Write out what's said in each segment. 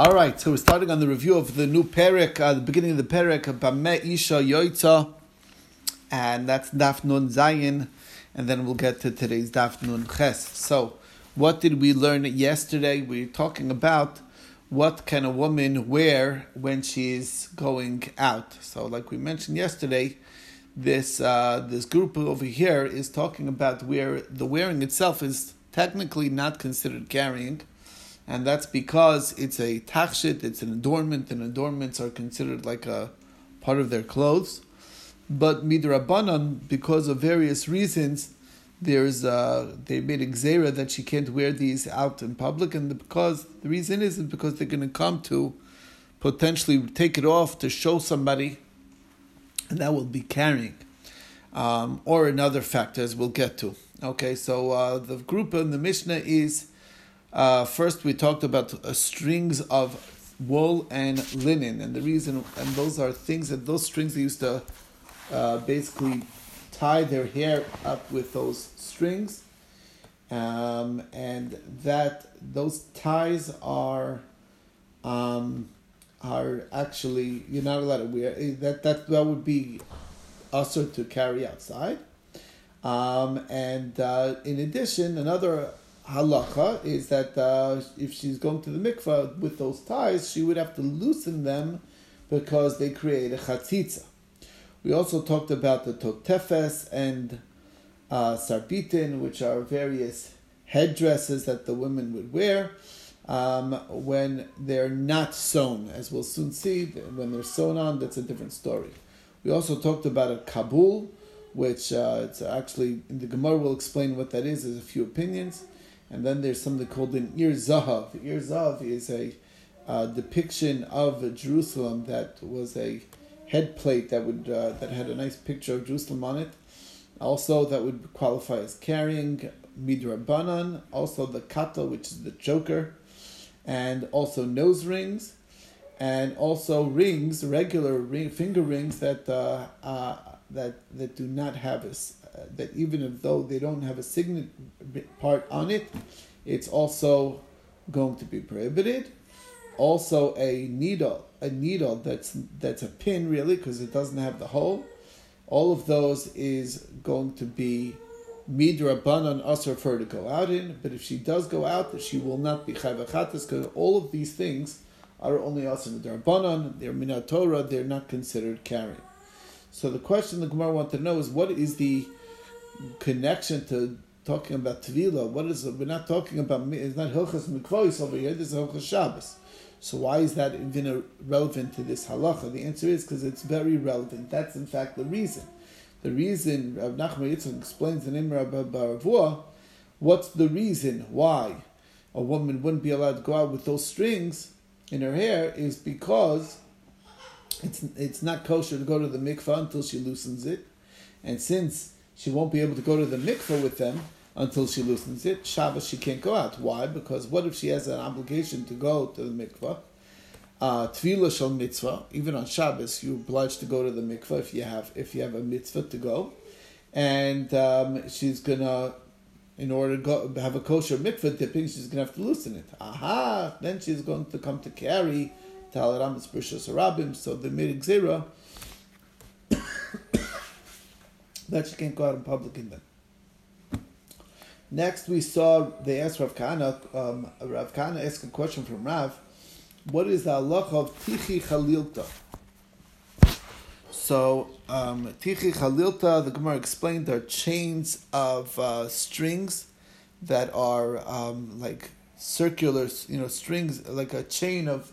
All right, so we're starting on the review of the new Perek, uh, the beginning of the Perek, Bameh Isha Yoitza, and that's Daf Nun Zayin, and then we'll get to today's Daf Nun Ches. So, what did we learn yesterday? We were talking about what can a woman wear when she's going out. So, like we mentioned yesterday, this uh, this group over here is talking about where the wearing itself is technically not considered carrying and that's because it's a tachshit, it's an adornment, and adornments are considered like a part of their clothes. But midrabanan, because of various reasons, there's uh, they made a that she can't wear these out in public, and because the reason is because they're going to come to potentially take it off to show somebody, and that will be carrying, um, or another factor as we'll get to. Okay, so uh, the group in the Mishnah is uh, first, we talked about uh, strings of wool and linen, and the reason, and those are things that those strings they used to uh, basically tie their hair up with those strings, um, and that those ties are um, are actually you're not allowed to wear eh, that. That that would be also to carry outside. Um, and uh, in addition, another halacha is that uh, if she's going to the mikvah with those ties, she would have to loosen them because they create a chatzitza. We also talked about the totefes and uh, sarbitin, which are various headdresses that the women would wear um, when they're not sewn. As we'll soon see, when they're sewn on, that's a different story. We also talked about a kabul, which uh, it's actually the Gemara will explain what that is. There's a few opinions. And then there's something called an Ir Zahav. Ir Zahav is a uh, depiction of Jerusalem that was a head plate that would uh, that had a nice picture of Jerusalem on it. Also, that would qualify as carrying midrabanan. Also, the kata, which is the choker, and also nose rings, and also rings, regular ring, finger rings that uh, uh that that do not have a Uh, that even though they don't have a signet part on it, it's also going to be prohibited. Also, a needle, a needle that's that's a pin really because it doesn't have the hole. All of those is going to be midrabanan usher for her to go out in. But if she does go out, she will not be chayvachatas because all of these things are only usher midrabanan. They're minatora. They're not considered carrying. So the question the Gemara want to know is what is the connection to talking about Tvila. What is it? We're not talking about, it's not Hilchas Mikvois over here, this is Hilchas Shabbos. So why is that even relevant to this halacha? The answer is because it's very relevant. That's in fact the reason. The reason, Rav Nachman Yitzchak explains in Imra Baravua, what's the reason why a woman wouldn't be allowed to go out with those strings in her hair is because it's, it's not kosher to go to the mikvah until she loosens it. And since she won't be able to go to the mikveh with them until she loosens it. Shabbos she can't go out. Why? Because what if she has an obligation to go to the mikveh? Uh, Tvila shal mitzvah. Even on Shabbos, you're obliged to go to the mikveh if you have if you have a mitzvah to go, and um, she's gonna. In order to go, have a kosher mikveh dipping, she's to have to loosen it. Aha! Then she's going to come to carry Talaram Brishos Arabim. So the Mirig that she can't go out in public in them. Next, we saw they asked Rav Kahana. Um, Rav Kahana asked a question from Rav. What is the halacha of tichi chalilta? So um, tichi chalilta, the Gemara explained, are chains of uh, strings that are um, like circular, you know, strings like a chain of,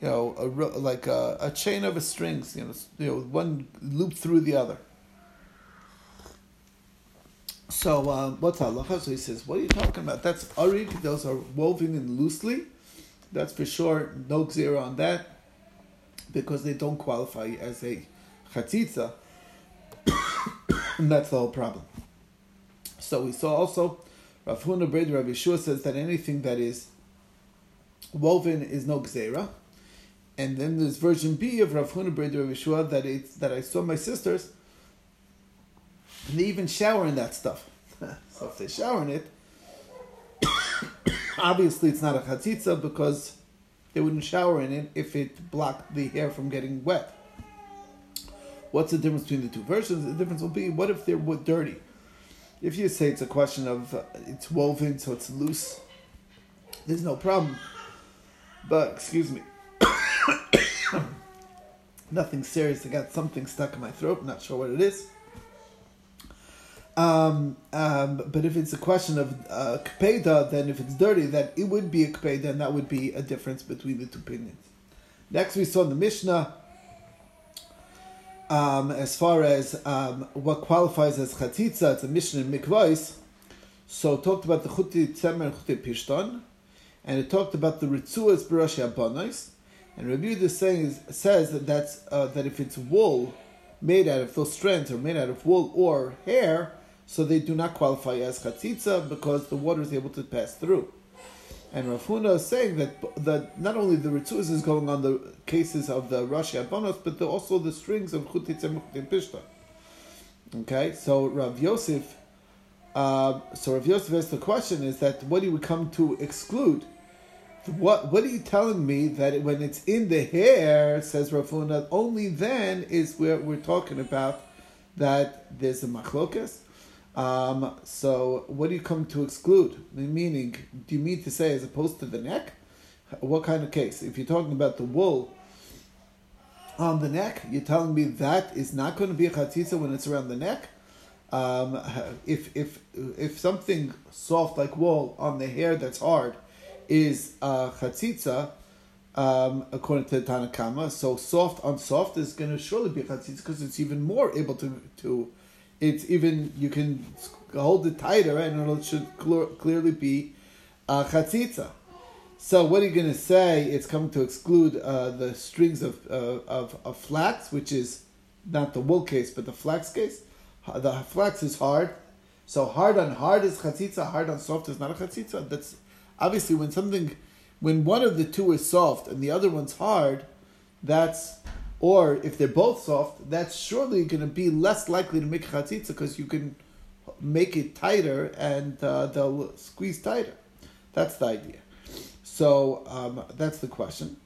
you know, a, like a, a chain of a strings, you know, you know, one loop through the other. So uh, what's halacha? So he says, what are you talking about? That's arig. Those are woven in loosely. That's for sure. No gzera on that because they don't qualify as a chatzitza. and that's the whole problem. So we saw also Rav Huna Breder Rav Yeshua says that anything that is woven is no gzera. And then there's version B of Rav Huna Breder Rav Yeshua that it's that I saw my sisters and they even shower in that stuff. so if they shower in it, obviously it's not a chatzitza because they wouldn't shower in it if it blocked the hair from getting wet. What's the difference between the two versions? The difference will be what if they're dirty? If you say it's a question of uh, it's woven, so it's loose, there's no problem. But, excuse me, nothing serious. I got something stuck in my throat, not sure what it is. Um, um, but if it's a question of uh, then if it's dirty, then it would be a kpeda, and that would be a difference between the two opinions. Next, we saw in the Mishnah, um, as far as um, what qualifies as chatzitza, it's a Mishnah in Mikvais. So talked about the chuti tzemer and chuti pishton, and it talked about the ritzuas b'rashi abonos. And Rabbi Yehuda saying says that that's uh, that if it's wool made out of those strands are made out of wool or hair, so they do not qualify as chatzitza because the water is able to pass through. And Rav Huna is saying that that not only the ritzus is going on the cases of the Rashi Abonos, but the, also the strings of Chutitz and Pishta. Okay, so Rav Yosef, uh, so Rav Yosef asked the question: Is that what do we come to exclude? What What are you telling me that when it's in the hair, says Rav Huna, only then is where we're talking about that there's a machlokas. Um, so, what do you come to exclude? Meaning, do you mean to say as opposed to the neck? What kind of case? If you're talking about the wool on the neck, you're telling me that is not going to be a chatzitza when it's around the neck. Um, if if if something soft like wool on the hair that's hard is uh, chatzitza, um, according to the Tanakama, so soft on soft is going to surely be chatzitza because it's even more able to to it's even you can hold it tighter and it should cl- clearly be uh, chatzitza. So what are you going to say? It's coming to exclude uh, the strings of, uh, of of flax, which is not the wool case, but the flax case. The flax is hard, so hard on hard is chatzitza. Hard on soft is not a chatzitza. That's obviously when something, when one of the two is soft and the other one's hard, that's or if they're both soft, that's surely going to be less likely to make chatzitza because you can make it tighter and uh, they'll squeeze tighter. That's the idea. So um, that's the question.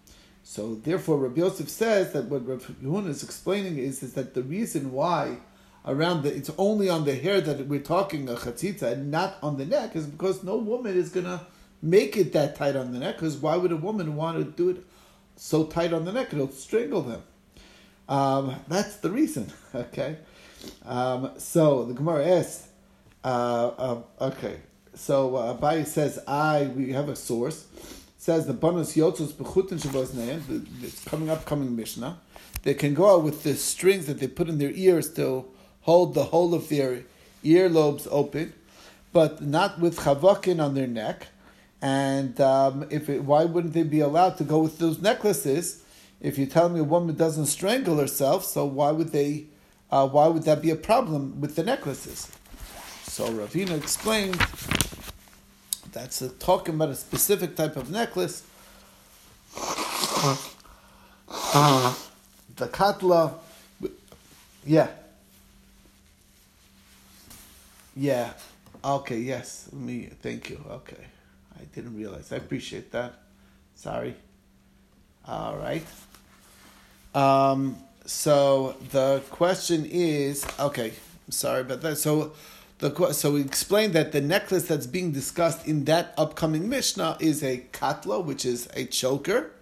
So therefore, Rabbi Yosef says that what Rabbi Yehuna is explaining is, is that the reason why around the it's only on the hair that we're talking a chatzitza and not on the neck is because no woman is going to make it that tight on the neck. Because why would a woman want to do it so tight on the neck? It'll strangle them. Um, that's the reason. Okay. Um, so the Gemara asks, uh, uh, okay. So uh, Abaye says, I, we have a source. Says the bonus yotzos bechutin shabos It's coming up, coming Mishnah. They can go out with the strings that they put in their ears to hold the whole of their earlobes open, but not with chavakin on their neck. And um, if it, why wouldn't they be allowed to go with those necklaces? If you tell me a woman doesn't strangle herself, so why would they? Uh, why would that be a problem with the necklaces? So Ravina explained that's talking about a specific type of necklace. the katla, yeah, yeah. Okay, yes. Me thank you. Okay, I didn't realize. I appreciate that. Sorry. All right. Um, so the question is okay. Sorry about that. So the so we explained that the necklace that's being discussed in that upcoming Mishnah is a katla, which is a choker,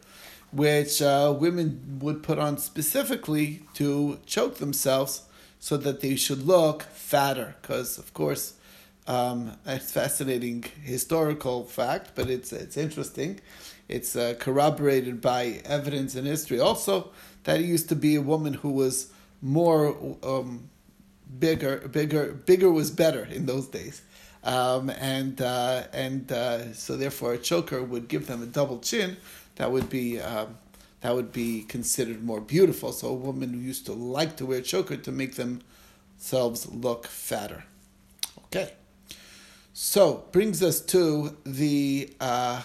which uh, women would put on specifically to choke themselves so that they should look fatter. Because of course, um, it's fascinating historical fact, but it's it's interesting. It's uh, corroborated by evidence in history also that used to be a woman who was more um, bigger, bigger, bigger was better in those days. Um, and uh, and uh, so therefore a choker would give them a double chin that would be um, that would be considered more beautiful. So a woman who used to like to wear a choker to make themselves look fatter. Okay, so brings us to the. Uh,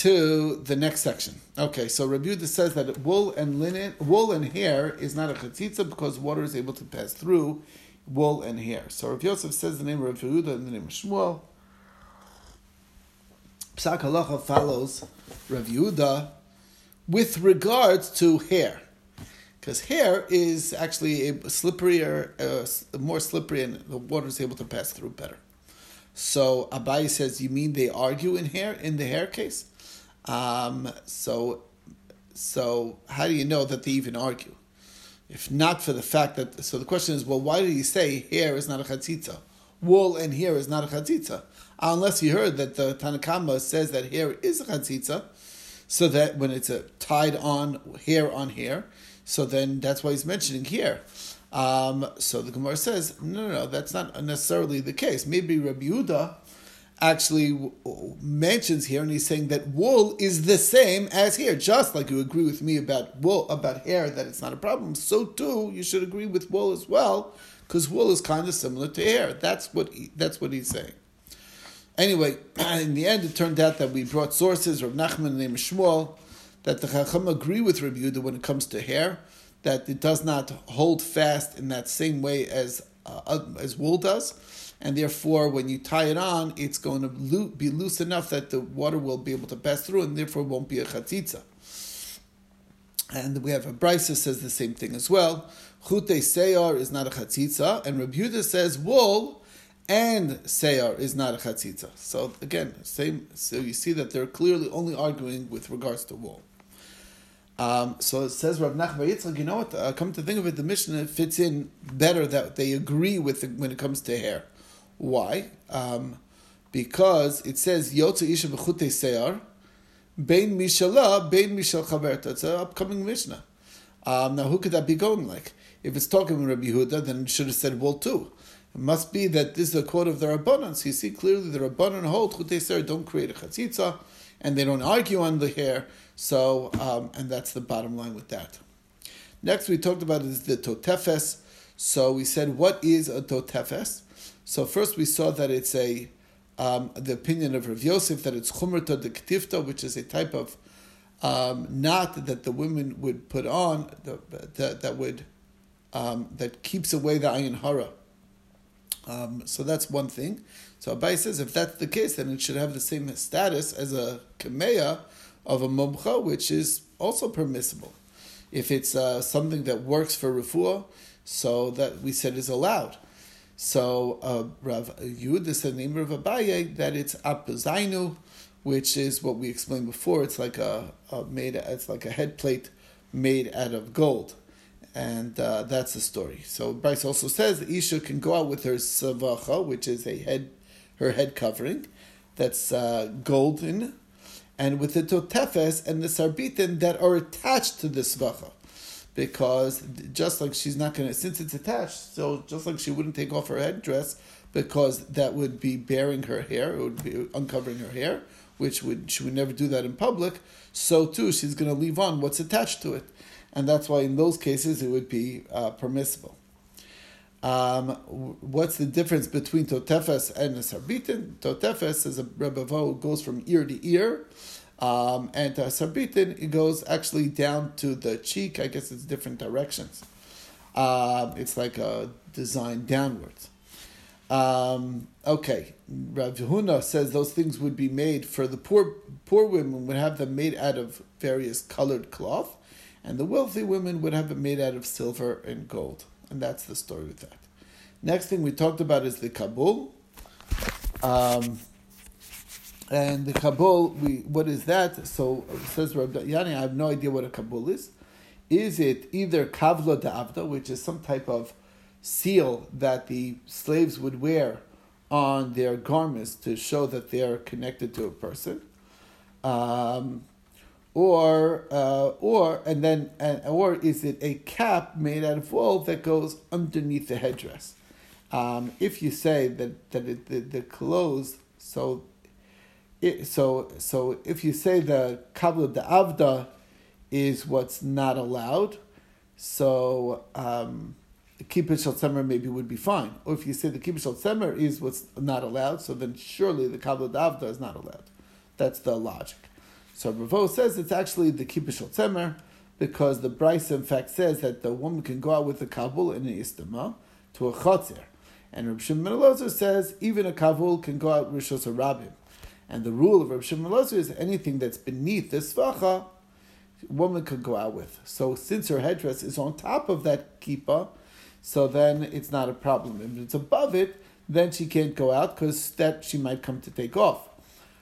to the next section. Okay, so Rabbi Yehuda says that wool and linen, wool and hair is not a chatzitza because water is able to pass through wool and hair. So Rabbi Yosef says the name of Rabbi Yehuda and the name of Shmuel. Psak halacha follows Rav Yehuda with regards to hair, because hair is actually a slipperier, uh, more slippery, and the water is able to pass through better. So Abai says, "You mean they argue in hair in the hair case?" Um, so, so how do you know that they even argue? If not for the fact that, so the question is, well, why did he say hair is not a chatzitza? Wool and hair is not a chatzitza. Unless you heard that the Tanakama says that hair is a chatzitza, so that when it's a tied on hair on hair, so then that's why he's mentioning here. Um, so the Gemara says, no, no, no, that's not necessarily the case. Maybe Rabbi Yehuda actually mentions here, and he's saying that wool is the same as hair. Just like you agree with me about wool, about hair, that it's not a problem, so too you should agree with wool as well, because wool is kind of similar to hair. That's what he, that's what he's saying. Anyway, in the end, it turned out that we brought sources, Rav Nachman named Shmuel, that the Chacham agree with Rabbi Yehuda when it comes to hair, that it does not hold fast in that same way as uh, as wool does and therefore when you tie it on, it's going to be loose enough that the water will be able to pass through, and therefore won't be a chatzitza. And we have a brisa says the same thing as well. Chute seyar is not a chatzitza, and Rabbi says wool and seyar is not a chatzitza. So again, same. So you see that they're clearly only arguing with regards to wool. Um, so it says Rav Nachman Yitzchak, you know what? Uh, come to think of it, the Mishnah fits in better that they agree with it when it comes to hair. Why? Um, because it says Yotze Isha b'chute Seyar, Bein Mishala, Bein Mishal Chaberta. It's an upcoming Mishnah. Um, now, who could that be going like? If it's talking with Rabbi Yehuda, then it should have said wool too. It must be that this is a quote of the Rabbanan. So you see clearly the Rabbanan hold Chute Seyar don't create a chatzitza, and they don't argue on the hair. So, um, and that's the bottom line with that. Next, we talked about is the totefes. So we said, what is a totefes? So first we saw that it's a um, the opinion of Rav Yosef that it's chumrata de ktifta, which is a type of um, knot that the women would put on the, the, that would um, that keeps away the ayin hara. Um, so that's one thing. So Abai says if that's the case, then it should have the same status as a kameya of a mumcha, which is also permissible. If it's uh, something that works for refuah, so that we said is allowed. So uh, Rav Yud is the name of Abaye that it's apazainu, which is what we explained before. It's like a, a, made. It's like a head plate made out of gold, and uh, that's the story. So braisa also says Isha can go out with her savacha, which is a head, her head covering, that's uh, golden, and with the totefes and the sarbitin that are attached to the savacha because just like she's not going to, since it's attached, so just like she wouldn't take off her headdress because that would be bearing her hair, it would be uncovering her hair, which would she would never do that in public. So too, she's going to leave on what's attached to it, and that's why in those cases it would be uh, permissible. Um, what's the difference between totefes and sarbitin? Totefes is a rebavo goes from ear to ear. Um, and uh, sarbitin, it goes actually down to the cheek. I guess it's different directions. Um, it's like a design downwards. Um, okay, Rav Huna says those things would be made for the poor. Poor women would have them made out of various colored cloth, and the wealthy women would have them made out of silver and gold. And that's the story with that. Next thing we talked about is the Kabul. Um, and the Kabul, we what is that? So says Rabbi Yannai, I have no idea what a Kabul is. Is it either Kavla Da'avda, which is some type of seal that the slaves would wear on their garments to show that they are connected to a person, um, or uh, or and then and, or is it a cap made out of wool that goes underneath the headdress? Um, if you say that that it, the, the clothes so it, so so if you say the kavla de avda is what's not allowed, so um, kibbutz shel maybe would be fine. Or if you say the kibbutz shel is what's not allowed, so then surely the kavla de avda is not allowed. That's the logic. So Ravo says it's actually the kibbutz shel tzemer because the braisa in fact says that the woman can go out with a kabul in an istama to a chatzir. And Reb Shimon says even a kavul can go out with rishos rabim. And the rule of Rav Shimon is anything that's beneath the svacha, woman could go out with. So since her headdress is on top of that kippah, so then it's not a problem. If it's above it, then she can't go out because that she might come to take off.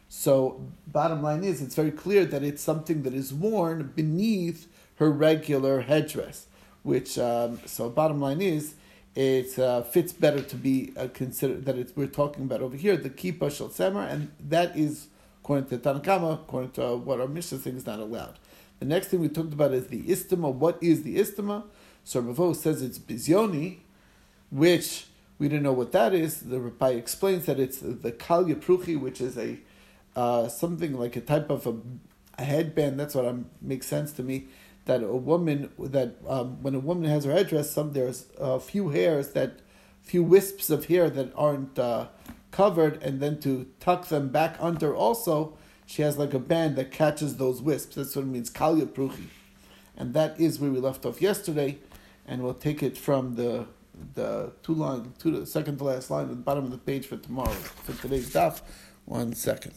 So bottom line is, it's very clear that it's something that is worn beneath her regular headdress. Which um, so bottom line is, it uh, fits better to be uh, considered that it's, we're talking about over here the kippah shel semer, and that is according to Tanakama, according to what our Mishnah thinks is not allowed. The next thing we talked about is the istima. What is the istima? So Ravo says it's bizioni, which we don't know what that is. The Rabbi explains that it's the kalya pruchi, which is a uh, something like a type of a, a headband. That's what I'm, makes sense to me. That a woman that um, when a woman has her headdress, some there's a few hairs that, few wisps of hair that aren't uh, covered, and then to tuck them back under also she has like a band that catches those wisps. That's what it means, kalya pruchi. And that is where we left off yesterday, and we'll take it from the the two line, the second to last line at the bottom of the page for tomorrow, for today's daf. One second.